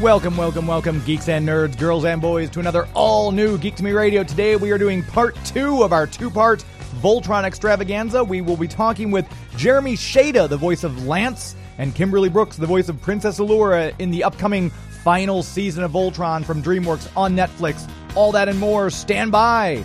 Welcome, welcome, welcome, geeks and nerds, girls and boys, to another all new Geek to Me Radio. Today we are doing part two of our two part Voltron extravaganza. We will be talking with Jeremy Shada, the voice of Lance, and Kimberly Brooks, the voice of Princess Allura, in the upcoming final season of Voltron from DreamWorks on Netflix. All that and more. Stand by.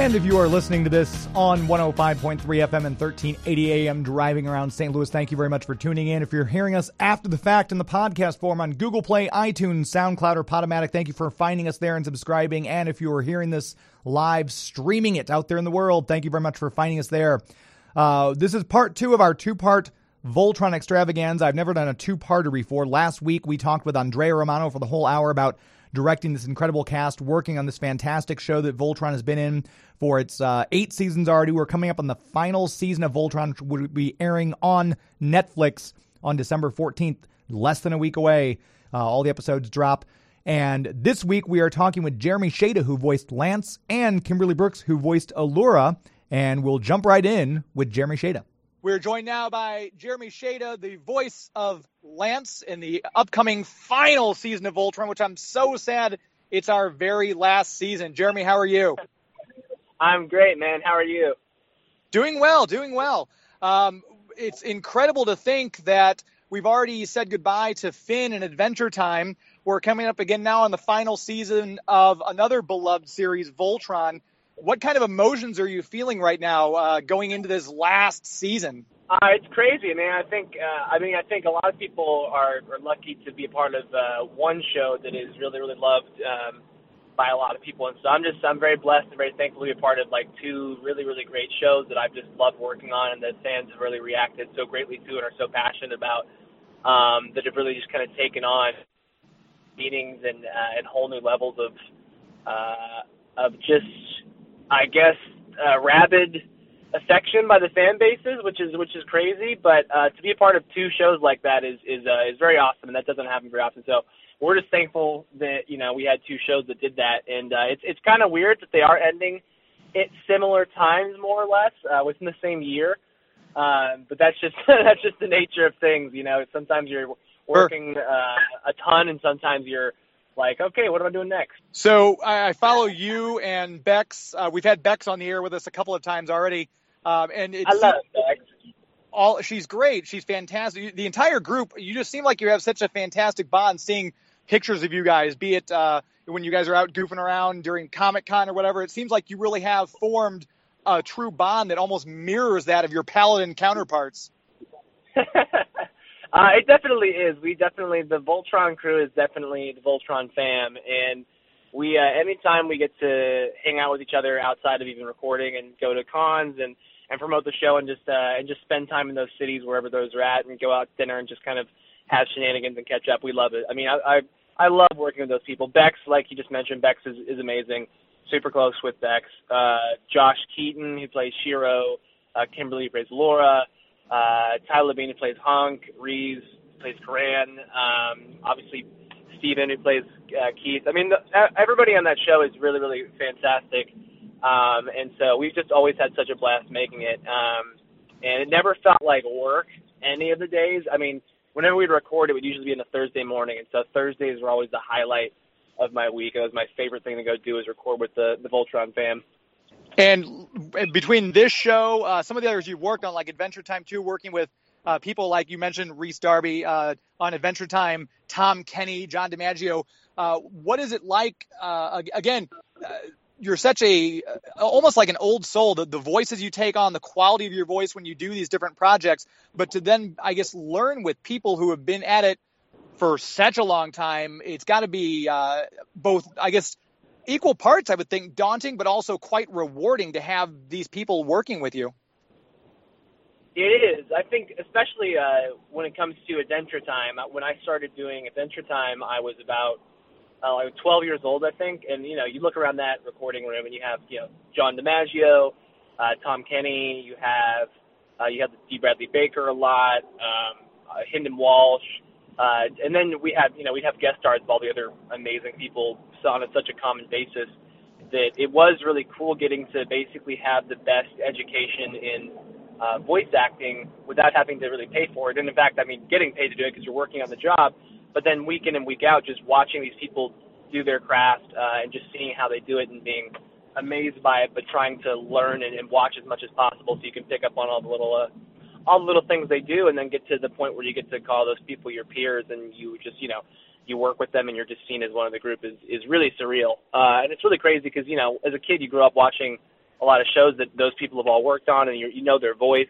And if you are listening to this on 105.3 FM and 1380 AM driving around St. Louis, thank you very much for tuning in. If you're hearing us after the fact in the podcast form on Google Play, iTunes, SoundCloud, or Podomatic, thank you for finding us there and subscribing. And if you are hearing this live, streaming it out there in the world, thank you very much for finding us there. Uh, this is part two of our two part Voltron extravaganza. I've never done a two parter before. Last week we talked with Andrea Romano for the whole hour about directing this incredible cast, working on this fantastic show that Voltron has been in for its uh, eight seasons already. We're coming up on the final season of Voltron, which will be airing on Netflix on December 14th, less than a week away. Uh, all the episodes drop. And this week we are talking with Jeremy Shada, who voiced Lance, and Kimberly Brooks, who voiced Allura. And we'll jump right in with Jeremy Shada. We're joined now by Jeremy Shada, the voice of Lance in the upcoming final season of Voltron, which I'm so sad it's our very last season. Jeremy, how are you? I'm great, man. How are you? Doing well, doing well. Um, it's incredible to think that we've already said goodbye to Finn and Adventure Time. We're coming up again now on the final season of another beloved series, Voltron. What kind of emotions are you feeling right now uh, going into this last season? Uh, it's crazy, man. I think, uh, I mean, I think a lot of people are, are lucky to be a part of uh, one show that is really, really loved um, by a lot of people, and so I'm just, I'm very blessed and very thankful to be a part of like two really, really great shows that I've just loved working on, and that fans have really reacted so greatly to and are so passionate about. Um, that have really just kind of taken on meetings and uh, and whole new levels of uh, of just I guess uh, rabid affection by the fan bases, which is which is crazy. But uh, to be a part of two shows like that is is uh, is very awesome, and that doesn't happen very often. So we're just thankful that you know we had two shows that did that, and uh, it's it's kind of weird that they are ending at similar times, more or less, uh, within the same year. Um, but that's just that's just the nature of things, you know. Sometimes you're working uh, a ton, and sometimes you're like, okay, what am I doing next? So I, follow you and Bex. Uh, we've had Bex on the air with us a couple of times already, um, and it's I love Bex. all. She's great. She's fantastic. The entire group. You just seem like you have such a fantastic bond. Seeing pictures of you guys, be it uh, when you guys are out goofing around during Comic Con or whatever, it seems like you really have formed a true bond that almost mirrors that of your Paladin counterparts. uh, it definitely is. We definitely the Voltron crew is definitely the Voltron fam, and we uh, anytime we get to hang out with each other outside of even recording and go to cons and and promote the show and just uh, and just spend time in those cities wherever those are at and go out to dinner and just kind of have shenanigans and catch up. We love it. I mean, I I, I love working with those people. Bex, like you just mentioned, Bex is, is amazing. Super close with Bex. Uh, Josh Keaton, who plays Shiro. Uh, Kimberly plays Allura. Uh, Tyler Labine, plays Hunk. Reeves plays Coran. Um, obviously, Steven, who plays uh, Keith. I mean, the, everybody on that show is really, really fantastic. Um, and so we've just always had such a blast making it. Um, and it never felt like work any of the days. I mean, whenever we'd record, it would usually be on a Thursday morning. And so Thursdays were always the highlight of my week. It was my favorite thing to go do is record with the, the Voltron fam. And between this show, uh, some of the others you've worked on, like Adventure Time 2, working with uh, people like you mentioned Rhys Darby uh, on Adventure Time, Tom Kenny, John DiMaggio. Uh, what is it like? Uh, again, uh, you're such a almost like an old soul. The, the voices you take on, the quality of your voice when you do these different projects, but to then I guess learn with people who have been at it for such a long time, it's got to be both I guess equal parts. I would think daunting, but also quite rewarding to have these people working with you. It is. I think, especially uh, when it comes to Adventure Time. When I started doing Adventure Time, I was about uh, like 12 years old, I think. And you know, you look around that recording room, and you have you know John DiMaggio, uh, Tom Kenny. You have uh, you have the Dee Bradley Baker a lot, um, uh, Hynden Walch, uh, and then we have you know we have guest stars of all the other amazing people on such a common basis that it was really cool getting to basically have the best education in uh, voice acting without having to really pay for it. And in fact, I mean, getting paid to do it because you're working on the job, but then week in and week out, just watching these people do their craft uh, and just seeing how they do it and being amazed by it, but trying to learn and, and watch as much as possible so you can pick up on all the little uh, all the little things they do, and then get to the point where you get to call those people your peers, and you just you know you work with them and you're just seen as one of the group is is really surreal. Uh, and it's really crazy because you know as a kid you grew up watching a lot of shows that those people have all worked on, and you you know their voice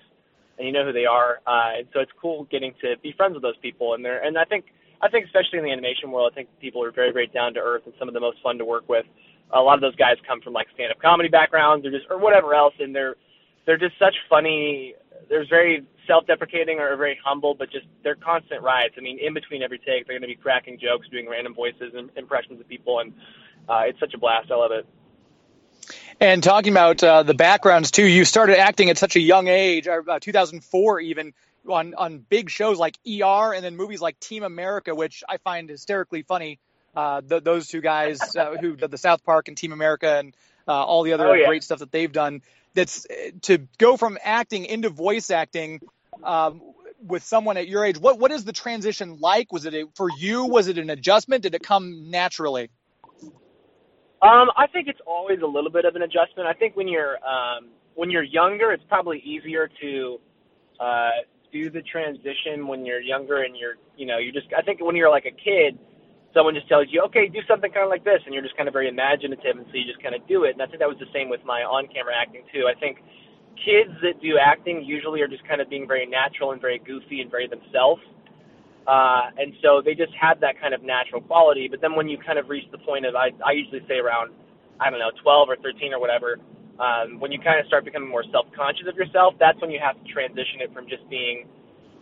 and you know who they are, uh, and so it's cool getting to be friends with those people. And they're and I think I think especially in the animation world, I think people are very very down to earth and some of the most fun to work with. A lot of those guys come from like stand up comedy backgrounds or just or whatever else, and they're they're just such funny. They're very self-deprecating or very humble, but just they're constant riots. I mean, in between every take, they're going to be cracking jokes, doing random voices and impressions of people, and uh, it's such a blast. I love it. And talking about uh, the backgrounds too, you started acting at such a young age, uh, 2004 even, on on big shows like ER, and then movies like Team America, which I find hysterically funny. Uh, the, those two guys uh, who did the South Park and Team America and uh, all the other oh, yeah. great stuff that they've done. That's uh, to go from acting into voice acting. Um, with someone at your age, what what is the transition like? Was it a, for you? Was it an adjustment? Did it come naturally? Um, I think it's always a little bit of an adjustment. I think when you're um, when you're younger, it's probably easier to uh, do the transition when you're younger and you're you know you just I think when you're like a kid, someone just tells you okay do something kind of like this and you're just kind of very imaginative and so you just kind of do it. And I think that was the same with my on-camera acting too. I think kids that do acting usually are just kind of being very natural and very goofy and very themselves. Uh, and so they just have that kind of natural quality. But then when you kind of reach the point of, I, I usually say around, I don't know, 12 or 13 or whatever, um, when you kind of start becoming more self-conscious of yourself, that's when you have to transition it from just being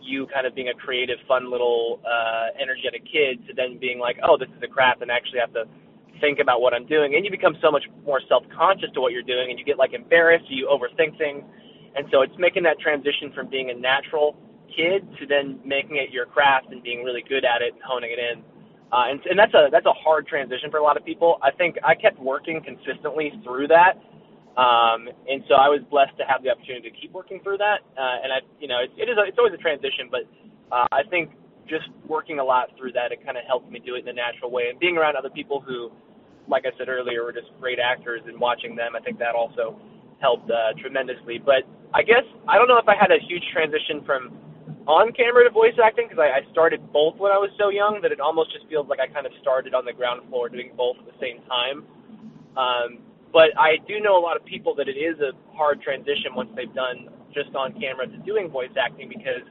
you kind of being a creative, fun little, uh, energetic kid to then being like, oh, this is a craft and I actually have to think about what I'm doing. And you become so much more self-conscious to what you're doing and you get like embarrassed, you overthink things. And so it's making that transition from being a natural kid to then making it your craft and being really good at it and honing it in. Uh, and, and that's a that's a hard transition for a lot of people. I think I kept working consistently through that, um, and so I was blessed to have the opportunity to keep working through that. Uh, and I, you know, it, it is a, it's always a transition, but uh, I think just working a lot through that, it kind of helped me do it in a natural way. And being around other people who, like I said earlier, were just great actors, and watching them, I think that also helped uh, tremendously. But I guess I don't know if I had a huge transition from on camera to voice acting because I, I started both when I was so young that it almost just feels like I kind of started on the ground floor doing both at the same time. Um, but I do know a lot of people that it is a hard transition once they've done just on camera to doing voice acting because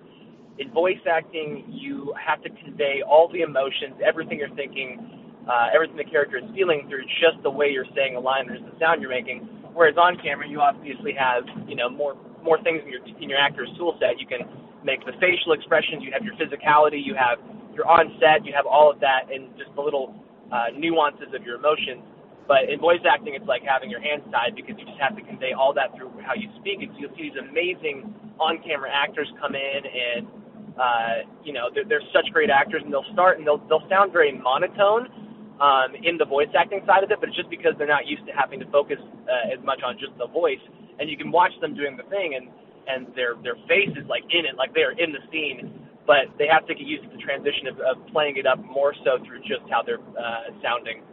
in voice acting you have to convey all the emotions, everything you're thinking, uh, everything the character is feeling through just the way you're saying a line or the sound you're making. Whereas on camera you obviously have you know more more things in your in your actor's tool set. You can make the facial expressions, you have your physicality, you have your on set, you have all of that, and just the little uh, nuances of your emotions. But in voice acting, it's like having your hands tied because you just have to convey all that through how you speak. And so you'll see these amazing on-camera actors come in, and uh, you know they're, they're such great actors, and they'll start and they'll they'll sound very monotone um, in the voice acting side of it, but it's just because they're not used to having to focus uh, as much on just the voice. And you can watch them doing the thing, and and their their face is like in it, like they are in the scene. But they have to get used to the transition of, of playing it up more so through just how they're uh, sounding.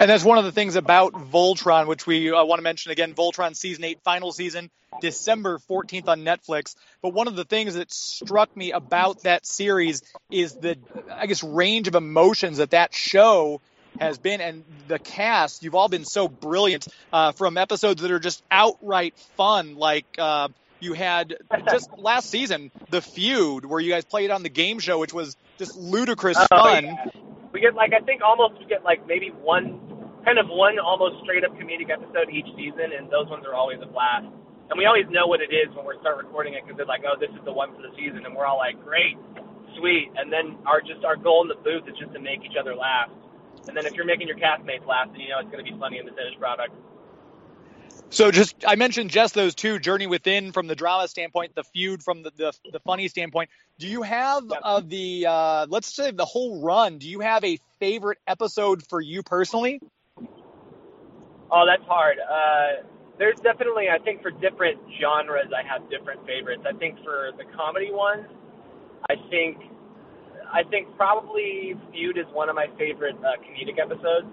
And that's one of the things about Voltron, which we uh, want to mention again. Voltron season eight, final season, December 14th on Netflix. But one of the things that struck me about that series is the, I guess, range of emotions that that show has been, and the cast. You've all been so brilliant uh, from episodes that are just outright fun, like. Uh, you had just last season the feud where you guys played on the game show, which was just ludicrous Oh, fun. yeah. We get like I think almost we get like maybe one kind of one almost straight up comedic episode each season, and those ones are always a blast. And we always know what it is when we start recording it because they're like, oh, this is the one for the season, and we're all like, great, sweet. And then our just our goal in the booth is just to make each other laugh. And then if you're making your castmates laugh, then you know it's going to be funny in the finished product. So just I mentioned just those two, Journey Within from the drama standpoint, the feud from the the, the funny standpoint. Do you have Yep. of the uh, let's say the whole run? Do you have a favorite episode for you personally? Oh, that's hard. Uh, there's definitely, I think, for different genres, I have different favorites. I think for the comedy ones, I think, I think probably Feud is one of my favorite uh, comedic episodes.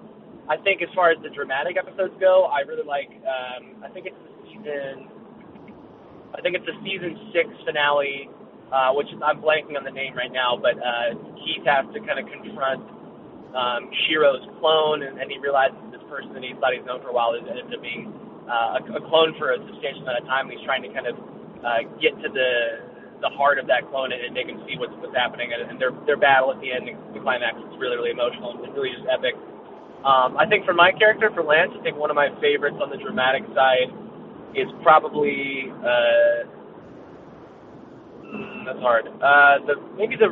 I think as far as the dramatic episodes go, I really like. Um, I think it's the season. I think it's the season six finale, uh, which is, I'm blanking on the name right now, but uh, Keith has to kind of confront um, Shiro's clone, and, and he realizes person that he thought he's known for a while is ended up being uh, a, a clone for a substantial amount of time. He's trying to kind of uh, get to the the heart of that clone and, and make him see what's what's happening. And, and their their battle at the end, the climax, is really really emotional and really just epic. Um, I think for my character, for Lance, I think one of my favorites on the dramatic side is probably uh, mm, that's hard. Uh, the maybe the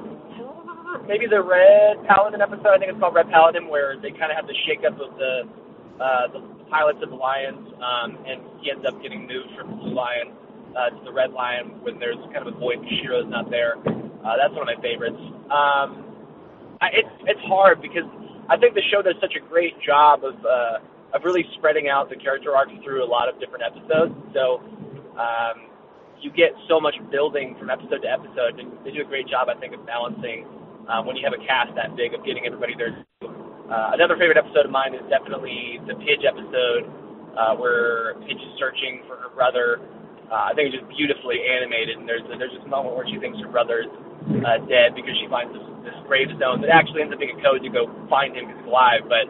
maybe the Red Paladin episode. I think it's called Red Paladin, where they kind of have the shakeup of the uh, the pilots of the Lions, um, and he ends up getting moved from the Blue Lion uh, to the Red Lion when there's kind of a void Shiro's not there. Uh, that's one of my favorites. Um, I, it's it's hard because I think the show does such a great job of uh, of really spreading out the character arcs through a lot of different episodes. So um, you get so much building from episode to episode. And they do a great job, I think, of balancing um, when you have a cast that big of getting everybody there. Uh, another favorite episode of mine is definitely the Pidge episode uh, where Pidge is searching for her brother. Uh, I think it's just beautifully animated, and there's there's this moment where she thinks her brother's uh, dead because she finds this, this gravestone that actually ends up being a code to go find him because he's alive. But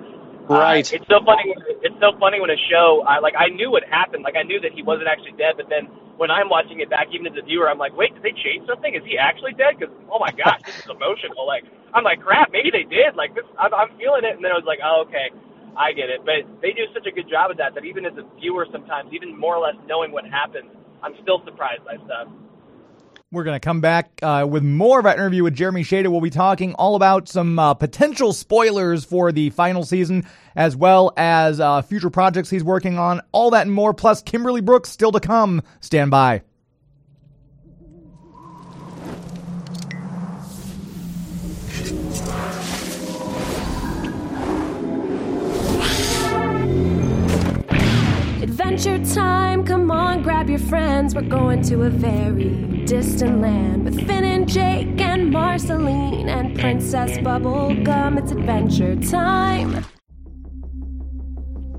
uh, Right. it's so funny. It's so funny when a show, I like, I knew what happened. Like, I knew that he wasn't actually dead. But then when I'm watching it back, even as a viewer, I'm like, wait, did they change something? Is he actually dead? Because oh my gosh, this is emotional. Like, I'm like, crap, maybe they did. Like this, I'm, I'm feeling it. And then I was like, oh, okay, I get it. But they do such a good job of that that even as a viewer, sometimes, even more or less knowing what happens, I'm still surprised by stuff. We're going to come back uh, with more of our interview with Jeremy Shada. We'll be talking all about some uh, potential spoilers for the final season, as well as uh, future projects he's working on. All that and more, plus Kimberly Brooks still to come. Stand by. Adventure time, come on, grab your friends. We're going to a very distant land with Finn and Jake and Marceline and Princess Bubblegum. It's adventure time.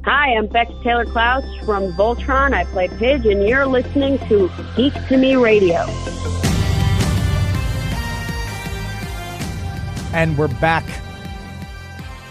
Hi, I'm Bex Taylor Klaus from Voltron. I play Pidge, and you're listening to Geek to Me Radio. And we're back.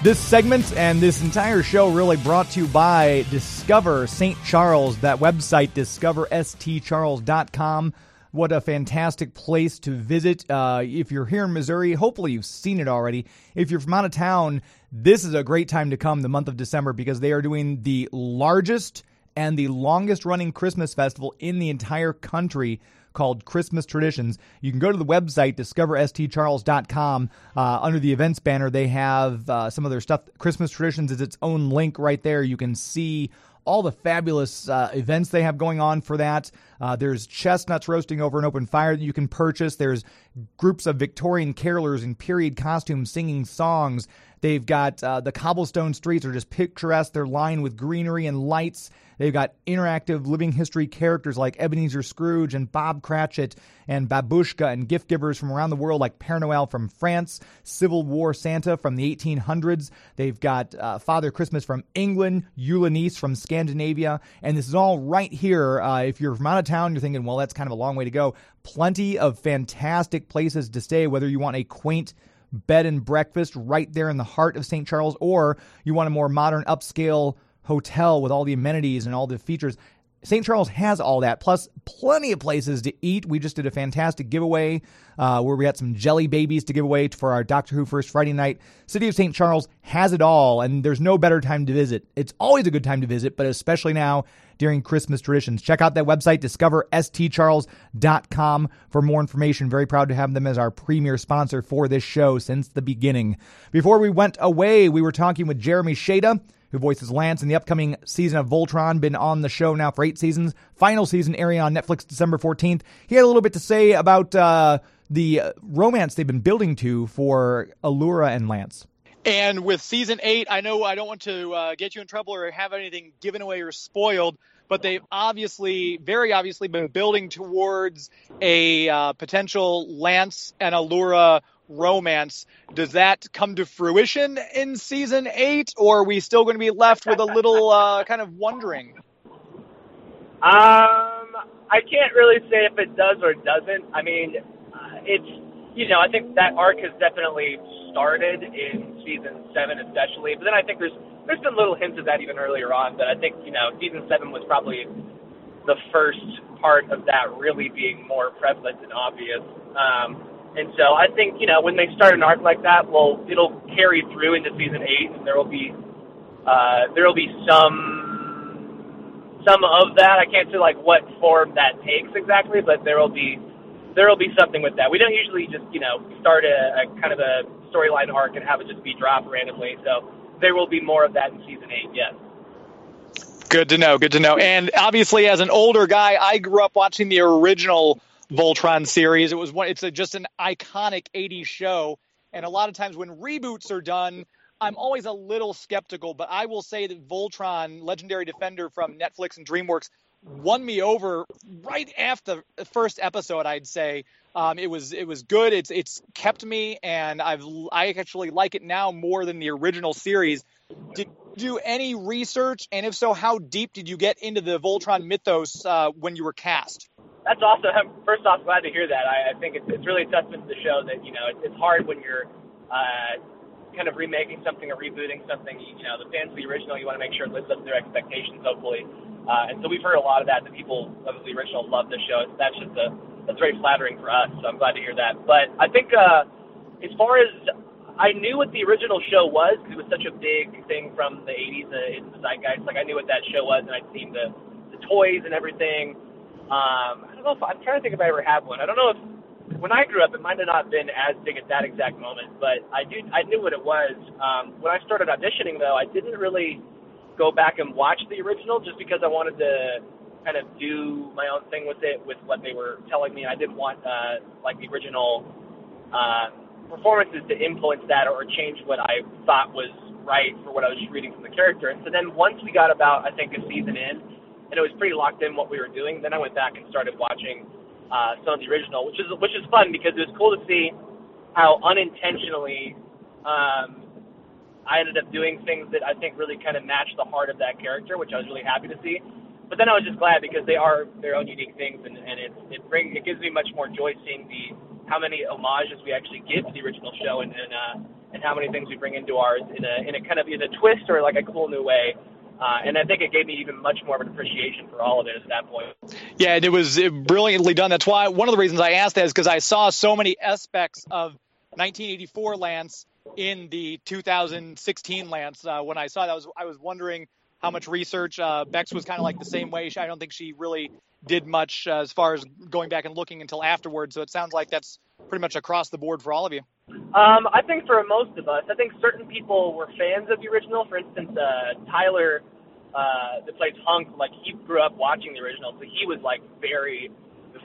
This segment and this entire show really brought to you by Discover St. Charles, that website, discoverstcharles.com. What a fantastic place to visit. Uh, if you're here in Missouri, hopefully you've seen it already. If you're from out of town, this is a great time to come the month of December because they are doing the largest and the longest running Christmas festival in the entire country called Christmas Traditions. You can go to the website, discoverstcharles.com. Uh, under the events banner, they have uh, some of their stuff. Christmas Traditions is its own link right there. You can see all the fabulous uh, events they have going on for that. Uh, there's chestnuts roasting over an open fire that you can purchase. There's groups of Victorian carolers in period costumes singing songs. They've got uh, the cobblestone streets are just picturesque. They're lined with greenery and lights. They've got interactive living history characters like Ebenezer Scrooge and Bob Cratchit and Babushka and gift givers from around the world like Père Noël from France, Civil War Santa from the 1800s. They've got uh, Father Christmas from England, Julenisse from Scandinavia, and this is all right here. Uh, if you're from out of town, you're thinking, well, that's kind of a long way to go. Plenty of fantastic places to stay, whether you want a quaint bed and breakfast right there in the heart of St. Charles, or you want a more modern, upscale hotel with all the amenities and all the features. St. Charles has all that, plus plenty of places to eat. We just did a fantastic giveaway uh, where we got some jelly babies to give away for our Doctor Who First Friday night. City of St. Charles has it all, and there's no better time to visit. It's always a good time to visit, but especially now during Christmas traditions. Check out that website, discoverstcharles.com, for more information. Very proud to have them as our premier sponsor for this show since the beginning. Before we went away, we were talking with Jeremy Shada who voices Lance in the upcoming season of Voltron, been on the show now for eight seasons. Final season airing on Netflix December 14th. He had a little bit to say about uh, the romance they've been building to for Allura and Lance. And with season eight, I know I don't want to uh, get you in trouble or have anything given away or spoiled, but they've obviously, very obviously, been building towards a uh, potential Lance and Allura romance. Does that come to fruition in season eight, or are we still going to be left with a little uh, kind of wondering? Um, I can't really say if it does or doesn't. I mean, uh, it's you know I think that arc has definitely started in season seven, especially. But then I think there's there's been little hints of that even earlier on. But I think you know season seven was probably the first part of that really being more prevalent and obvious. Um, and so I think you know when they start an arc like that, well, it'll carry through into season eight, and there will be uh, there will be some some of that. I can't say like what form that takes exactly, but there will be there will be something with that. We don't usually just you know start a, a kind of a storyline arc and have it just be dropped randomly. So there will be more of that in season eight. Yes. Good to know. Good to know. And obviously, as an older guy, I grew up watching the original Voltron series. It was one. It's a, just an iconic '80s show, and a lot of times when reboots are done, I'm always a little skeptical. But I will say that Voltron, Legendary Defender from Netflix and DreamWorks, won me over right after the first episode. I'd say um, it was it was good. It's it's kept me, and I've I actually like it now more than the original series. Did you do any research, and if so, how deep did you get into the Voltron mythos uh, when you were cast? That's awesome. I'm first off glad to hear that. I, I think it's, it's really a testament to the show that you know it's, it's hard when you're uh, kind of remaking something or rebooting something. You, you know, the fans of the original, you want to make sure it lives up to their expectations, hopefully. Uh, and so we've heard a lot of that. The people of the original love the show. That's just a that's very flattering for us. So I'm glad to hear that. But I think uh, as far as I knew what the original show was because it was such a big thing from the 80s uh, in the zeitgeist. Like I knew what that show was, and I'd seen the the toys and everything. Um, I don't know if I'm trying to think if I ever had one. I don't know if when I grew up, it might have not been as big at that exact moment, but I do I knew what it was. Um, when I started auditioning, though, I didn't really go back and watch the original just because I wanted to kind of do my own thing with it, with what they were telling me. I didn't want uh, like the original uh, performances to influence that or change what I thought was right for what I was reading from the character. And so then once we got about I think a season in and it was pretty locked in what we were doing. Then I went back and started watching uh, some of the original, which is which is fun because it was cool to see how unintentionally um, I ended up doing things that I think really kind of matched the heart of that character, which I was really happy to see. But then I was just glad because they are their own unique things, and, and it it brings it gives me much more joy seeing the how many homages we actually give to the original show, and and, uh, and how many things we bring into ours in a in a kind of in a twist or like a cool new way. Uh, and I think it gave me even much more of an appreciation for all of it at that point. Yeah, and it was brilliantly done. That's why one of the reasons I asked that is because I saw so many aspects of 1984 Lance in the 2016 Lance. Uh, when I saw that, I was I was wondering how much research. Uh, Bex was kind of like the same way. I don't think she really did much as far as going back and looking until afterwards. So it sounds like that's pretty much across the board for all of you. Um, I think for most of us, I think certain people were fans of the original. For instance, uh, Tyler uh, that plays Hunk, like he grew up watching the original, so he was like very,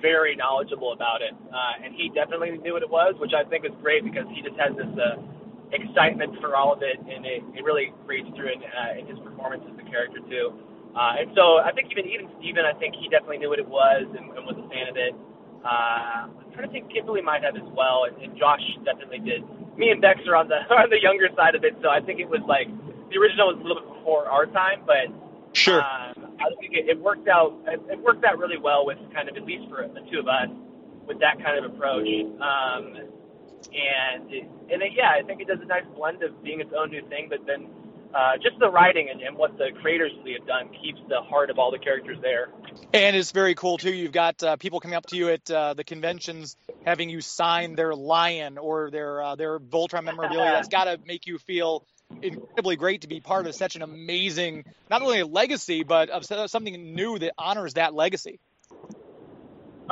very knowledgeable about it, uh, and he definitely knew what it was, which I think is great because he just has this uh, excitement for all of it, and it, it really reads through in, uh, in his performance as the character too. Uh, and so I think even even Steven, I think he definitely knew what it was and, and was a fan of it. Uh, To think Kimberly might have as well, and, and Josh definitely did. Me and Bex are on the on the younger side of it, so I think it was like the original was a little bit before our time, but Sure. um, I think it, it worked out. It, it worked out really well with kind of at least for the two of us with that kind of approach. Um, and it, and it, yeah, I think it does a nice blend of being its own new thing, but then uh, just the writing and, and what the creators really have done keeps the heart of all the characters there. And it's very cool too. You've got uh, people coming up to you at uh, the conventions, having you sign their lion or their uh, their Voltron memorabilia. That's got to make you feel incredibly great to be part of such an amazing, not only a legacy, but of something new that honors that legacy.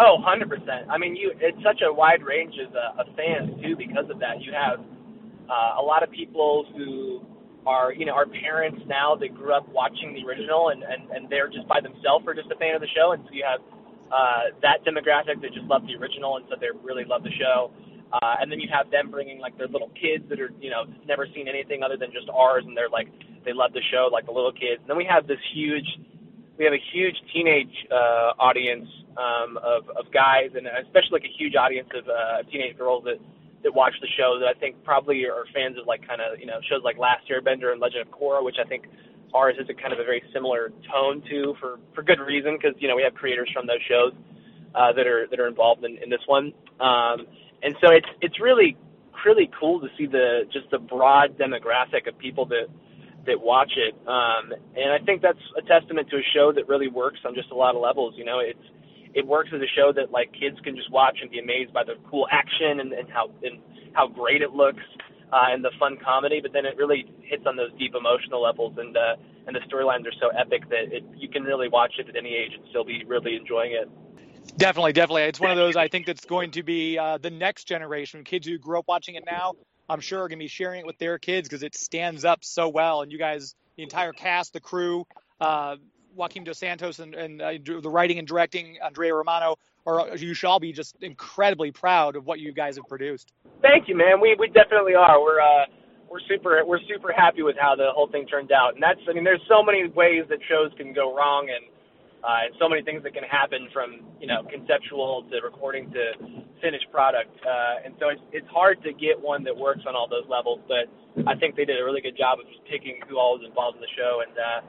Oh, 100%. I mean, you it's such a wide range of, uh, of fans too because of that. You have uh, a lot of people who are, you know, our parents now that grew up watching the original and, and, and they're just by themselves or just a fan of the show. And so you have uh, that demographic that just love the original and so they really love the show. Uh, and then you have them bringing like their little kids that are, you know, never seen anything other than just ours and they're like, they love the show, like the little kids. And then we have this huge, we have a huge teenage uh, audience um, of, of guys and especially like a huge audience of uh, teenage girls that that watch the show that I think probably are fans of like kind of you know shows like Last Airbender and Legend of Korra, which I think ours is a kind of a very similar tone to for for good reason because you know we have creators from those shows uh, that are that are involved in, in this one, um, and so it's it's really really cool to see the just the broad demographic of people that that watch it, um, and I think that's a testament to a show that really works on just a lot of levels. You know, it's it works as a show that like kids can just watch and be amazed by the cool action and, and how and how great it looks uh, and the fun comedy. But then it really hits on those deep emotional levels and uh, and the storylines are so epic that it, you can really watch it at any age and still be really enjoying it. Definitely, definitely. It's one of those I think that's going to be uh, the next generation. Kids who grew up watching it now, I'm sure are going to be sharing it with their kids because it stands up so well. And you guys, the entire cast, the crew, uh, Joaquim Dos Santos, and, and uh, the writing and directing, Andrea Romano, or you shall be just incredibly proud of what you guys have produced. Thank you, man. We we definitely are. We're uh we're super we're super happy with how the whole thing turned out. And that's I mean there's so many ways that shows can go wrong and uh, and so many things that can happen from you know conceptual to recording to finished product. Uh, and so it's it's hard to get one that works on all those levels. But I think they did a really good job of just picking who all was involved in the show, and uh,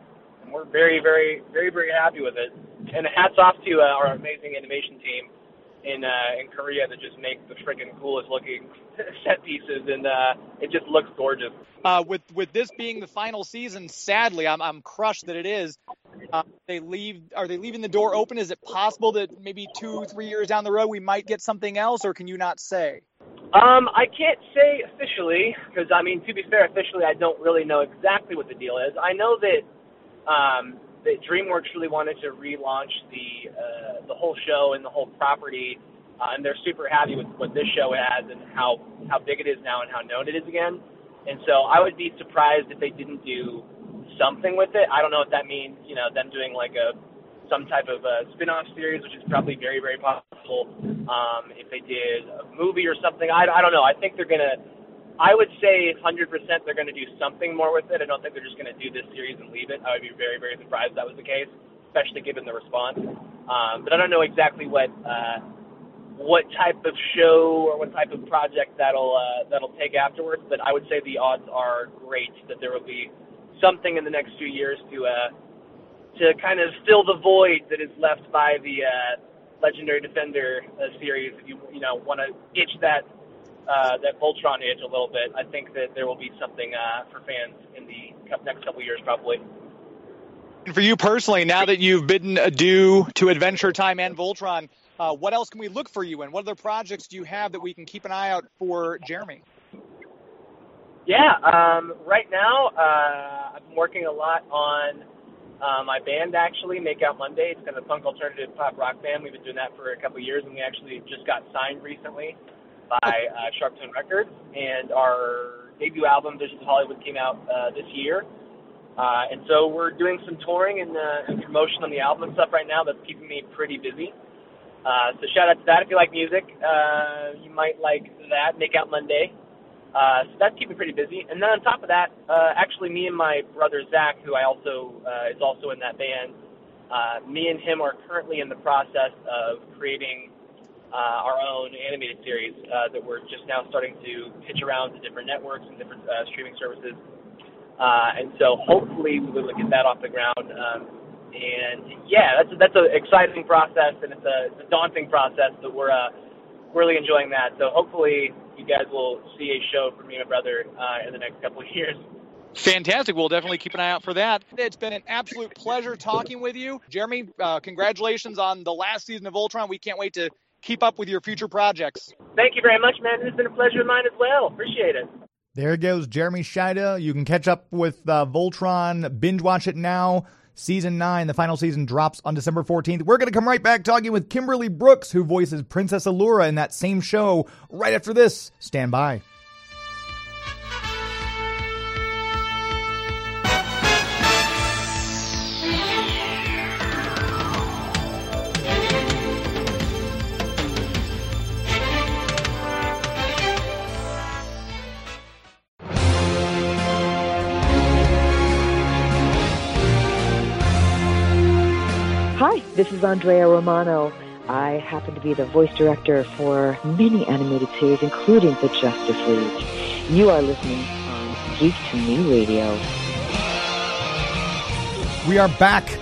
we're very very very very happy with it. And hats off to uh, our amazing animation team in uh, in Korea that just make the freaking coolest looking set pieces, and uh, it just looks gorgeous. Uh, with with this being the final season, sadly, I'm I'm crushed that it is. Uh, they leave. Are they leaving the door open? Is it possible that maybe two, three years down the road we might get something else, or can you not say? Um, I can't say officially because I mean, to be fair, officially I don't really know exactly what the deal is. I know that um, that DreamWorks really wanted to relaunch the uh, the whole show and the whole property, uh, and they're super happy with what this show has and how how big it is now and how known it is again. And so I would be surprised if they didn't do something with it. I don't know if that means you know them doing like a some type of a spin-off series, which is probably very very possible. Um, if they did a movie or something, I, I don't know. I think they're gonna. I would say 100% they're going to do something more with it. I don't think they're just going to do this series and leave it. I would be very, very surprised if that was the case, especially given the response. Um, but I don't know exactly what uh, what type of show or what type of project that'll uh, that'll take afterwards. But I would say the odds are great that there will be something in the next few years to uh, to kind of fill the void that is left by the uh, Legendary Defender uh, series. If you you know want to itch that uh, that Voltron itch a little bit, I think that there will be something uh, for fans in the next couple years probably. And for you personally, now that you've bidden adieu to Adventure Time and Voltron, uh, what else can we look for you in? What other projects do you have that we can keep an eye out for Jeremy? Yeah, um, right now uh, I've been working a lot on uh, my band actually, Make Out Monday. It's kind of a punk alternative pop rock band. We've been doing that for a couple of years, and we actually just got signed recently by uh, Sharptone Records. And our debut album, Visions of Hollywood, came out uh, this year. Uh, and so we're doing some touring and, uh, and promotion on the album and stuff right now that's keeping me pretty busy. Uh, so shout out to that if you like music. Uh, you might like that, Make Out Monday. Uh, so that's keeping me pretty busy. And then on top of that, uh, actually me and my brother Zach, who I also uh, is also in that band, uh, me and him are currently in the process of creating uh, our own animated series uh, that we're just now starting to pitch around to different networks and different uh, streaming services. Uh, and so hopefully we will get that off the ground. Um, and yeah, that's that's an exciting process and it's a, it's a daunting process, but we're uh, really enjoying that. So hopefully you guys will see a show from me and my brother uh, in the next couple of years. Fantastic. We'll definitely keep an eye out for that. It's been an absolute pleasure talking with you. Jeremy, uh, congratulations on the last season of Voltron. We can't wait to keep up with your future projects. Thank you very much, man. It's been a pleasure of mine as well. Appreciate it. There goes Jeremy Shada. You can catch up with uh, Voltron, binge watch it now. Season 9, the final season drops on December 14th. We're going to come right back talking with Kimberly Brooks, who voices Princess Allura in that same show right after this. Stand by. This is Andrea Romano. I happen to be the voice director for many animated series, including the Justice League. You are listening on Geek to Me Radio. We are back.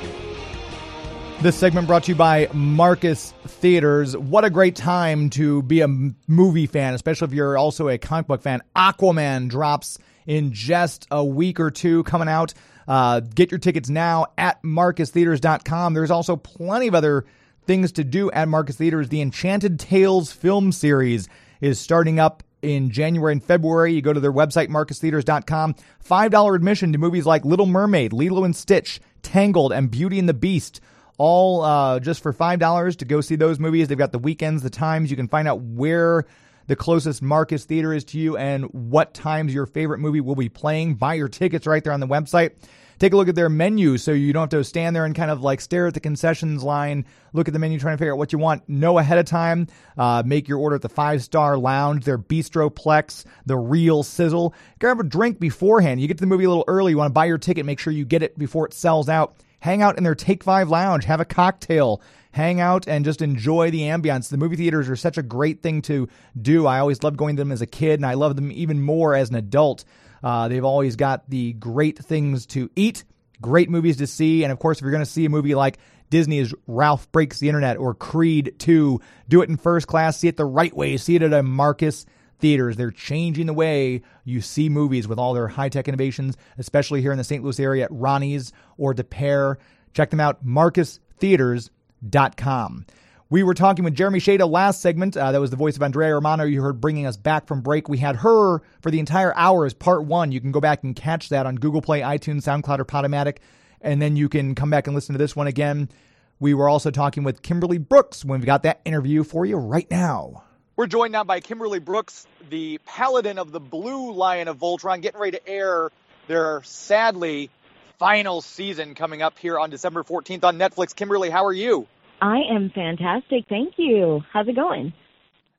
This segment brought to you by Marcus Theaters. What a great time to be a movie fan, especially if you're also a comic book fan. Aquaman drops in just a week or two coming out. Uh, get your tickets now at marcustheaters.com. There's also plenty of other things to do at Marcus Theaters. The Enchanted Tales film series is starting up in January and February. You go to their website, marcustheaters.com. $5 admission to movies like Little Mermaid, Lilo and Stitch, Tangled, and Beauty and the Beast. All uh, just for $5 to go see those movies. They've got the weekends, the times. You can find out where the closest Marcus Theater is to you and what times your favorite movie will be playing. Buy your tickets right there on the website. Take a look at their menu so you don't have to stand there and kind of like stare at the concessions line, look at the menu, trying to figure out what you want. Know ahead of time. Uh, make your order at the five star lounge, their Bistro Plex, the real sizzle. Grab a drink beforehand. You get to the movie a little early. You want to buy your ticket, make sure you get it before it sells out. Hang out in their Take Five lounge, have a cocktail, hang out and just enjoy the ambiance. The movie theaters are such a great thing to do. I always loved going to them as a kid, and I love them even more as an adult. Uh, they've always got the great things to eat, great movies to see, and of course, if you're going to see a movie like Disney's Ralph Breaks the Internet or Creed 2, do it in first class, see it the right way, see it at a Marcus theaters. They're changing the way you see movies with all their high tech innovations, especially here in the St. Louis area at Ronnie's or Des Peres. Check them out, marcustheaters.com. We were talking with Jeremy Shada last segment. Uh, that was the voice of Andrea Romano. You heard bringing us back from break. We had her for the entire hour as part one. You can go back and catch that on Google Play, iTunes, SoundCloud, or Podomatic. And then you can come back and listen to this one again. We were also talking with Kimberly Brooks when we got that interview for you right now. We're joined now by Kimberly Brooks, the paladin of the Blue Lion of Voltron, getting ready to air their sadly final season coming up here on December 14th on Netflix. Kimberly, how are you? I am fantastic. Thank you. How's it going?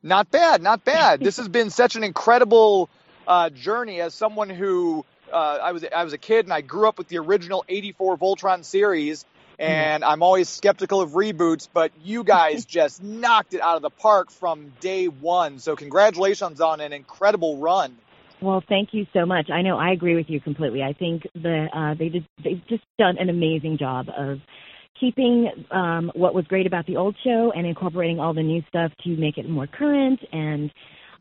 Not bad, not bad. this has been such an incredible uh, journey as someone who uh, I was I was a kid and I grew up with the original 84 Voltron series and I'm always skeptical of reboots, but you guys just knocked it out of the park from day 1. So congratulations on an incredible run. Well, thank you so much. I know I agree with you completely. I think the uh, they did they've just done an amazing job of keeping um, what was great about the old show and incorporating all the new stuff to make it more current. And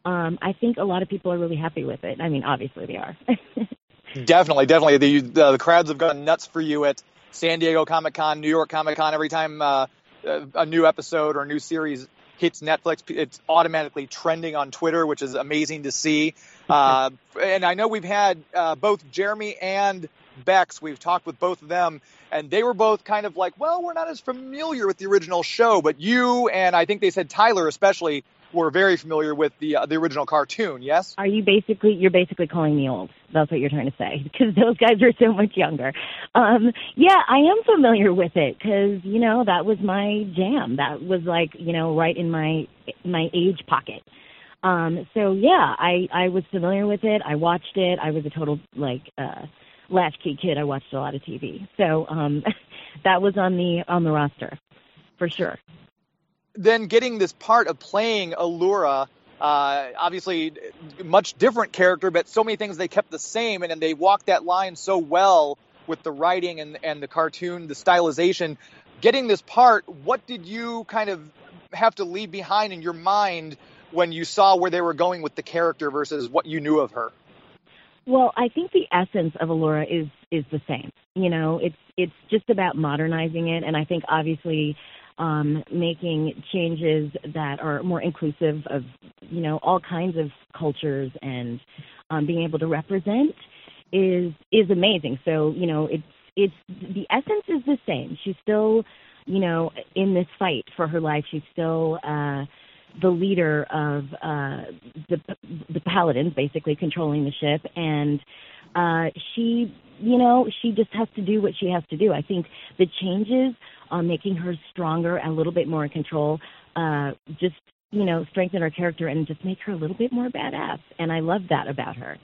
um, I think a lot of people are really happy with it. I mean, obviously they are. Definitely, definitely. The, the the crowds have gone nuts for you at San Diego Comic Con, New York Comic Con. Every time uh, a new episode or a new series hits Netflix, it's automatically trending on Twitter, which is amazing to see. Uh, and I know we've had uh, both Jeremy and Bex. We've talked with both of them, and they were both kind of like, well, we're not as familiar with the original show, but you and I think they said Tyler especially were very familiar with the uh, the original cartoon. Yes. Are you basically you're basically calling me old? That's what you're trying to say because those guys are so much younger. Um, yeah, I am familiar with it because you know that was my jam. That was like you know right in my my age pocket. Um, so yeah, I I was familiar with it. I watched it. I was a total like uh, latchkey kid. I watched a lot of TV. So um, that was on the on the roster for sure then getting this part of playing Allura, uh, obviously much different character, but so many things they kept the same, and, and they walked that line so well with the writing and and the cartoon, the stylization. Getting this part, what did you kind of have to leave behind in your mind when you saw where they were going with the character versus what you knew of her? Well, I think the essence of Allura is is the same. You know, it's it's just about modernizing it, and I think obviously um, making changes that are more inclusive of you know all kinds of cultures and um, being able to represent is is amazing. So you know it's it's the essence is the same. She's still you know in this fight for her life. She's still uh, the leader of uh, the the paladins, basically controlling the ship, and uh, she you know she just has to do what she has to do. I think the changes on making her stronger and a little bit more in control. Uh, just you know, strengthen her character and just make her a little bit more badass. And I love that about her.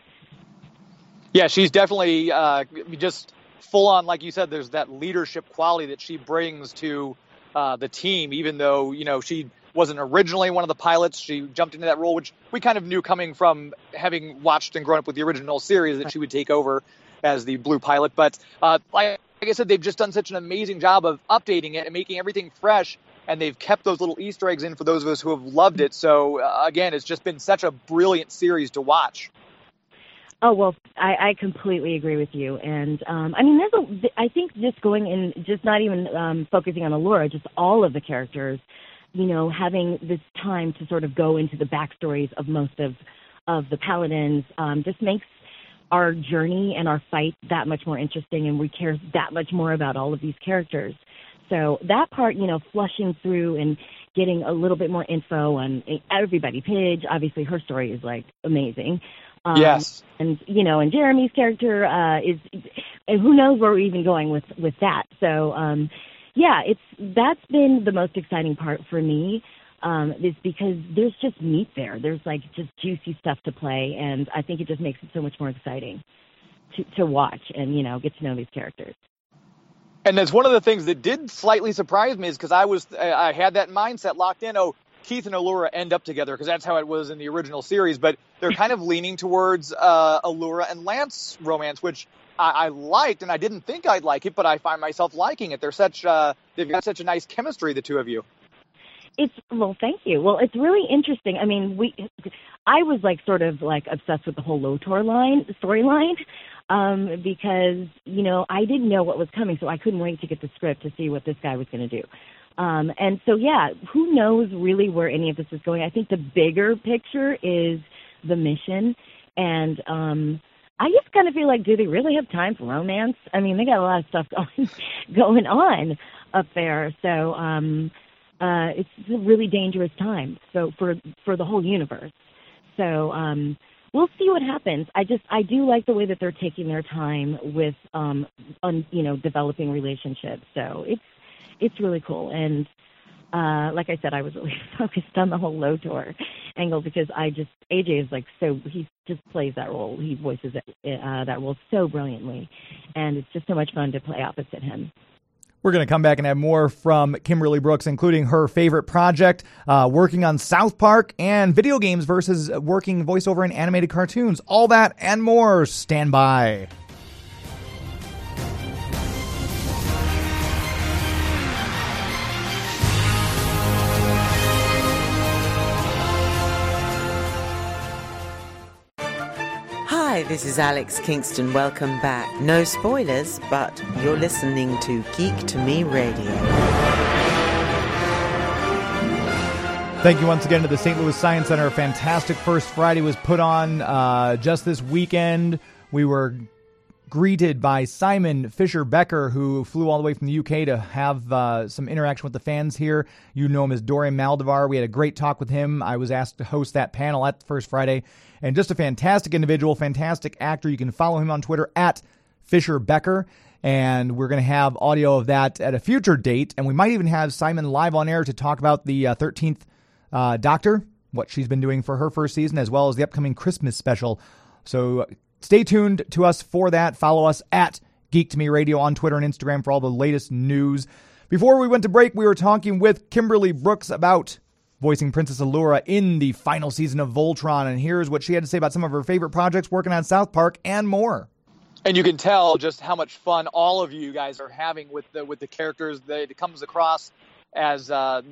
Yeah, she's definitely uh, just full on, like you said. There's that leadership quality that she brings to uh, the team, even though you know she wasn't originally one of the pilots. She jumped into that role, which we kind of knew coming from having watched and grown up with the original series that she would take over as the blue pilot. But uh, like like I said, they've just done such an amazing job of updating it and making everything fresh. And they've kept those little Easter eggs in for those of us who have loved it. So uh, again, it's just been such a brilliant series to watch. Oh well, I, I completely agree with you, and um, I mean, there's a. I think just going in, just not even um, focusing on Allura, just all of the characters, you know, having this time to sort of go into the backstories of most of of the paladins, um, just makes our journey and our fight that much more interesting and we care that much more about all of these characters. So that part, you know, flushing through and getting a little bit more info on everybody. Pidge, obviously, her story is like amazing. Um, yes. And you know, and Jeremy's character uh, is, and who knows where we're even going with with that. So, um, yeah, it's that's been the most exciting part for me um, is because there's just meat there. There's like just juicy stuff to play, and I think it just makes it so much more exciting to to watch and you know get to know these characters. And that's one of the things that did slightly surprise me is because I was I had that mindset locked in. Oh, Keith and Allura end up together because that's how it was in the original series. But they're kind of leaning towards uh, Allura and Lance romance, which I, I, liked, and I didn't think I'd like it, but I find myself liking it. They're such uh, they've got such a nice chemistry, the two of you. It's well, thank you. Well, it's really interesting. I mean, we, I was like sort of like obsessed with the whole Lotor line storyline, um, because you know I didn't know what was coming, so I couldn't wait to get the script to see what this guy was going to do. Um, and so yeah, who knows really where any of this is going? I think the bigger picture is the mission, and um, I just kind of feel like, do they really have time for romance? I mean, they got a lot of stuff going going on up there, so. um uh, it's a really dangerous time. So for for the whole universe. So um, we'll see what happens. I just I do like the way that they're taking their time with um, on you know developing relationships. So it's it's really cool. And uh, like I said, I was really focused on the whole Lotor angle because I just AJ is like so he just plays that role. He voices it, uh, that role so brilliantly, and it's just so much fun to play opposite him. We're going to come back and have more from Kimberly Brooks, including her favorite project, uh, working on South Park and video games versus working voiceover in animated cartoons. All that and more. Stand by. This is Alex Kingston. Welcome back. No spoilers, but you're listening to Geek to Me Radio. Thank you once again to the St. Louis Science Center. A fantastic first Friday was put on uh, just this weekend. We were greeted by Simon Fisher Becker, who flew all the way from the UK to have uh, some interaction with the fans here. You know him as Dorium Maldovar. We had a great talk with him. I was asked to host that panel at the first Friday, and just a fantastic individual, fantastic actor. You can follow him on Twitter at Fisher Becker. And we're going to have audio of that at a future date. And we might even have Simon live on air to talk about the uh, 13th uh, Doctor, what she's been doing for her first season, as well as the upcoming Christmas special. So stay tuned to us for that. Follow us at Geek to Me Radio on Twitter and Instagram for all the latest news. Before we went to break, we were talking with Kimberly Brooks about voicing Princess Allura in the final season of Voltron. And here's what she had to say about some of her favorite projects working on South Park and more and you can tell just how much fun all of you guys are having with the with the characters that it comes across as uh,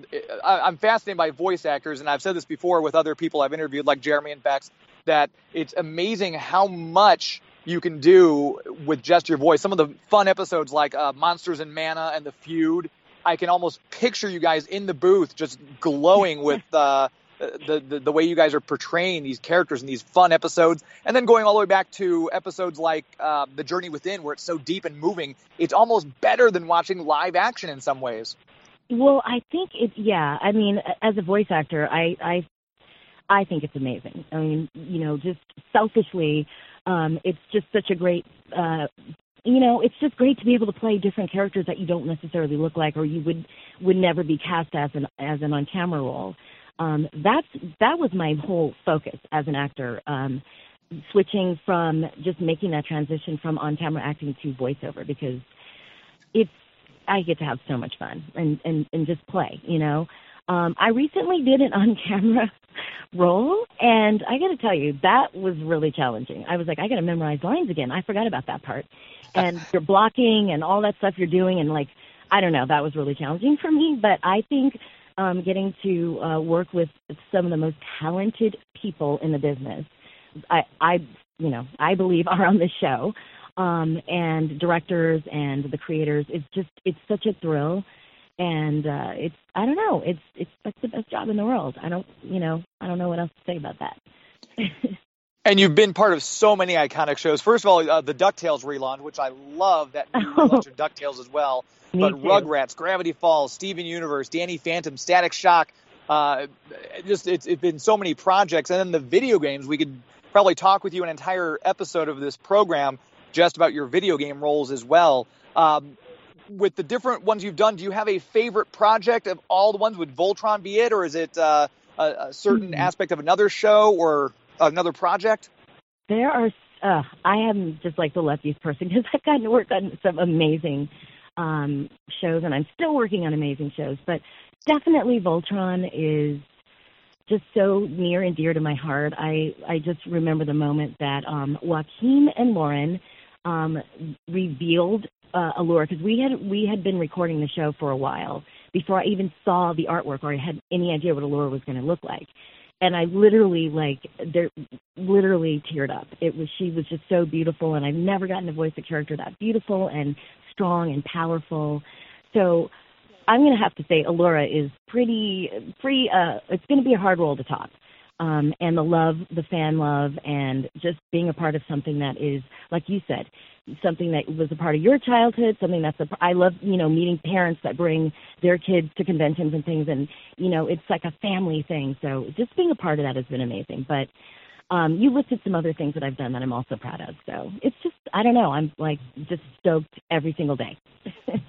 I, am fascinated by voice actors, and I've said this before with other people I've interviewed, like Jeremy and Bex, that it's amazing how much you can do with just your voice. Some of the fun episodes, like uh, Monsters and Mana and The Feud, I can almost picture you guys in the booth just glowing with uh, the, the, the way you guys are portraying these characters in these fun episodes, and then going all the way back to episodes like uh, The Journey Within, where it's so deep and moving. It's almost better than watching live action in some ways. Well, I think it. Yeah, I mean, as a voice actor, I I I think it's amazing. I mean, you know, just selfishly, um, it's just such a great. Uh, you know, it's just great to be able to play different characters that you don't necessarily look like, or you would would never be cast as an as an on camera role um, that's that was my whole focus as an actor. Um, switching from just making that transition from on camera acting to voiceover because it's I get to have so much fun and and and just play, you know. Um, I recently did an on camera role, and I got to tell you that was really challenging. I was like, I got to memorize lines again. I forgot about that part, and you're blocking and all that stuff you're doing, and like I don't know, that was really challenging for me. But I think um, getting to uh, work with some of the most talented people in the business. I, I, you know, I believe are on this show, um, and directors and the creators. It's just, it's such a thrill, and uh, it's, I don't know, it's, it's that's the best job in the world. I don't, you know, I don't know what else to say about that. And you've been part of so many iconic shows. First of all, uh, the DuckTales relaunch, which I love that new relaunch of DuckTales as well. But too. Rugrats, Gravity Falls, Steven Universe, Danny Phantom, Static Shock. Uh, just it's, it's been so many projects. And then the video games, we could probably talk with you an entire episode of this program just about your video game roles as well. Um, with the different ones you've done, do you have a favorite project of all the ones? Would Voltron be it, or is it uh, a, a certain Hmm. aspect of another show or another project? There are. Uh, I am just like the luckiest person because I've gotten to work on some amazing um, shows, and I'm still working on amazing shows. But definitely, Voltron is just so near and dear to my heart. I I just remember the moment that um, Joaquim and Lauren um, revealed uh, Allura because we had we had been recording the show for a while before I even saw the artwork or I had any idea what Allura was going to look like. And I literally like there literally teared up. It was she was just so beautiful and I've never gotten to voice a character that beautiful and strong and powerful. So I'm going to have to say Allura is pretty pretty uh it's going to be a hard role to top. Um and the love, the fan love and just being a part of something that is like you said, something that was a part of your childhood, something that's a I love, you know, meeting parents that bring their kids to conventions and things and you know, it's like a family thing. So just being a part of that has been amazing. But um you listed some other things that I've done that I'm also proud of. So it's just I don't know, I'm like just stoked every single day.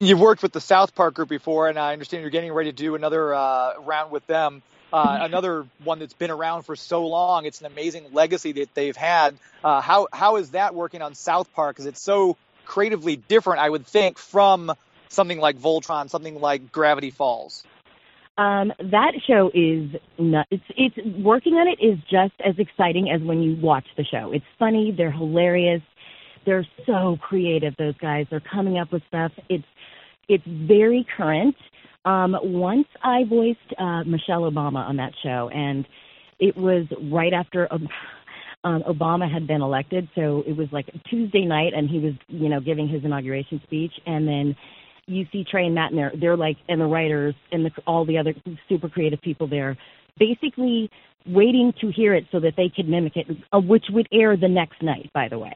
You've worked with the South Park group before, and I understand you're getting ready to do another uh, round with them. Uh, another one that's been around for so long. It's an amazing legacy that they've had. Uh, how how is that working on South Park? Because it's so creatively different, I would think, from something like Voltron, something like Gravity Falls. Um, that show is not, it's it's working on it is just as exciting as when you watch the show. It's funny, they're hilarious, they're so creative. Those guys, they're coming up with stuff. It's it's very current. Um, once I voiced uh, Michelle Obama on that show, and it was right after um, um, Obama had been elected, so it was like Tuesday night, and he was you know giving his inauguration speech, and then you see Trey and Matt and they're, they're like, and the writers and the, all the other super creative people there, basically waiting to hear it so that they could mimic it, uh, which would air the next night, by the way.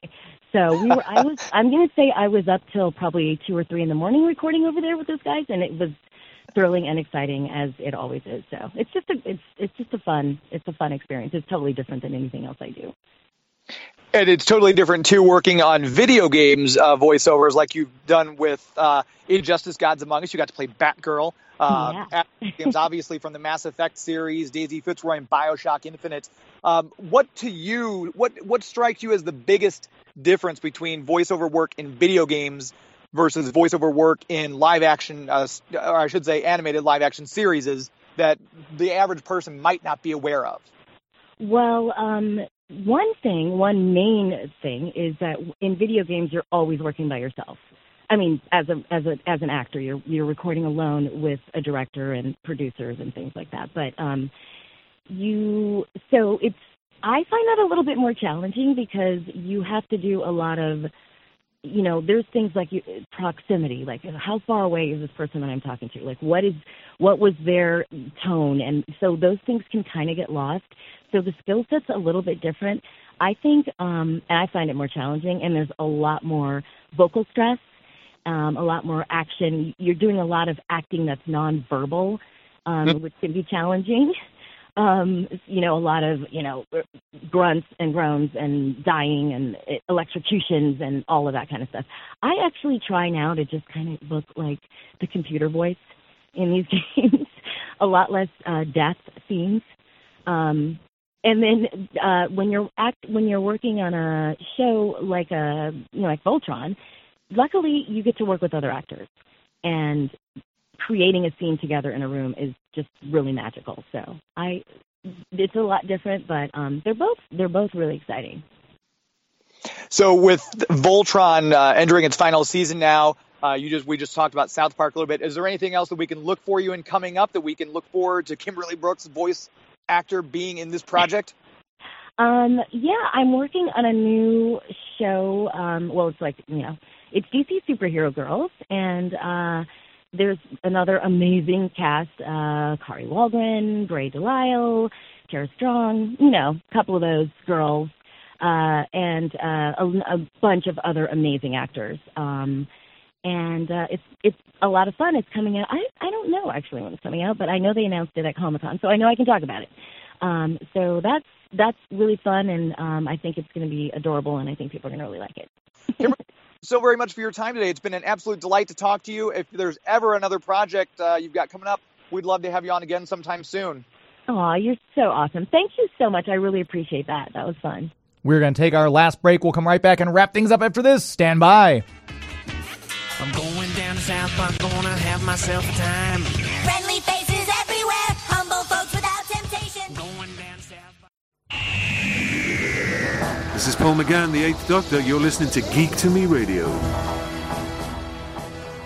So we were. I was. I'm going to say I was up till probably two or three in the morning recording over there with those guys, and it was thrilling and exciting as it always is. So it's just a. It's it's just a fun. It's a fun experience. It's totally different than anything else I do. And it's totally different too, working on video games uh, voiceovers like you've done with uh, Injustice: Gods Among Us. You got to play Batgirl. Uh, Yeah. games, obviously from the Mass Effect series, Daisy Fitzroy, and Bioshock Infinite. Um, what to you? What what strikes you as the biggest difference between voiceover work in video games versus voiceover work in live action, uh, or I should say, animated live action series? Is that the average person might not be aware of? Well, um, one thing, one main thing is that in video games you're always working by yourself. I mean, as a as a as an actor, you're you're recording alone with a director and producers and things like that. But um, you so it's I find that a little bit more challenging because you have to do a lot of you know there's things like you, proximity like how far away is this person that i'm talking to? Like what is what was their tone? And so those things can kind of get lost. So the skill set's a little bit different. I think um and i find it more challenging and there's a lot more vocal stress um a lot more action. You're doing a lot of acting that's nonverbal um which can be challenging um you know a lot of you know grunts and groans and dying and electrocutions and all of that kind of stuff. I actually try now to just kind of look like the computer voice in these games. A lot less uh death scenes. Um and then uh when you're act when you're working on a show like a you know like Voltron luckily you get to work with other actors. And creating a scene together in a room is just really magical. So I, it's a lot different, but um, they're both they're both really exciting. So with Voltron uh, entering its final season now, uh, you just we just talked about South Park a little bit. Is there anything else that we can look for you in coming up that we can look forward to Kimberly Brooks, voice actor, being in this project? Um, yeah, I'm working on a new show. Um, well, it's like you know, it's DC Superhero Girls, and uh, there's another amazing cast: uh, Kari Wahlgren, Grey DeLisle, Tara Strong. You know, a couple of those girls, uh, and uh, a, a bunch of other amazing actors. Um, and uh, it's it's a lot of fun. It's coming out. I I don't know actually when it's coming out, but I know they announced it at Comic Con, so I know I can talk about it. Um, so that's that's really fun, and um, I think it's going to be adorable, and I think people are going to really like it. So very much for your time today. It's been an absolute delight to talk to you. If there's ever another project uh, you've got coming up, we'd love to have you on again sometime soon. Aw, you're so awesome. Thank you so much. I really appreciate that. That was fun. We're going to take our last break. We'll come right back and wrap things up after this. Stand by. I'm going down to South Park, gonna have myself a time. Friendly faces Paul McGann, the Eighth Doctor. You're listening to Geek to Me Radio.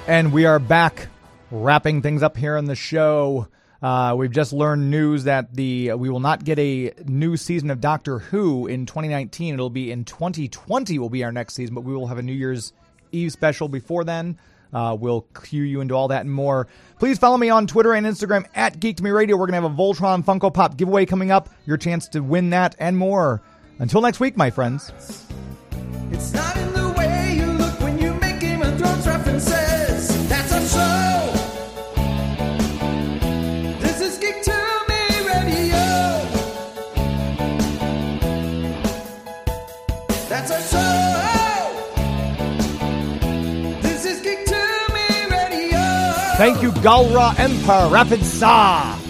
And we are back wrapping things up here on the show. Uh, we've just learned news that the we will not get a new season of Doctor Who in 2019. It'll be in 2020 will be our next season, but we will have a New Year's Eve special before then. Uh, we'll cue you into all that and more. Please follow me on Twitter and Instagram at Geek to Me Radio. We're going to have a Voltron Funko Pop giveaway coming up. Your chance to win that and more. Until next week, my friends. It's not in the way you look when you make Game of Thrones references. That's our show. This is Geek to Me Radio. That's our show. This is Geek to Me Radio. Thank you, Galra Empire Rapid Sa.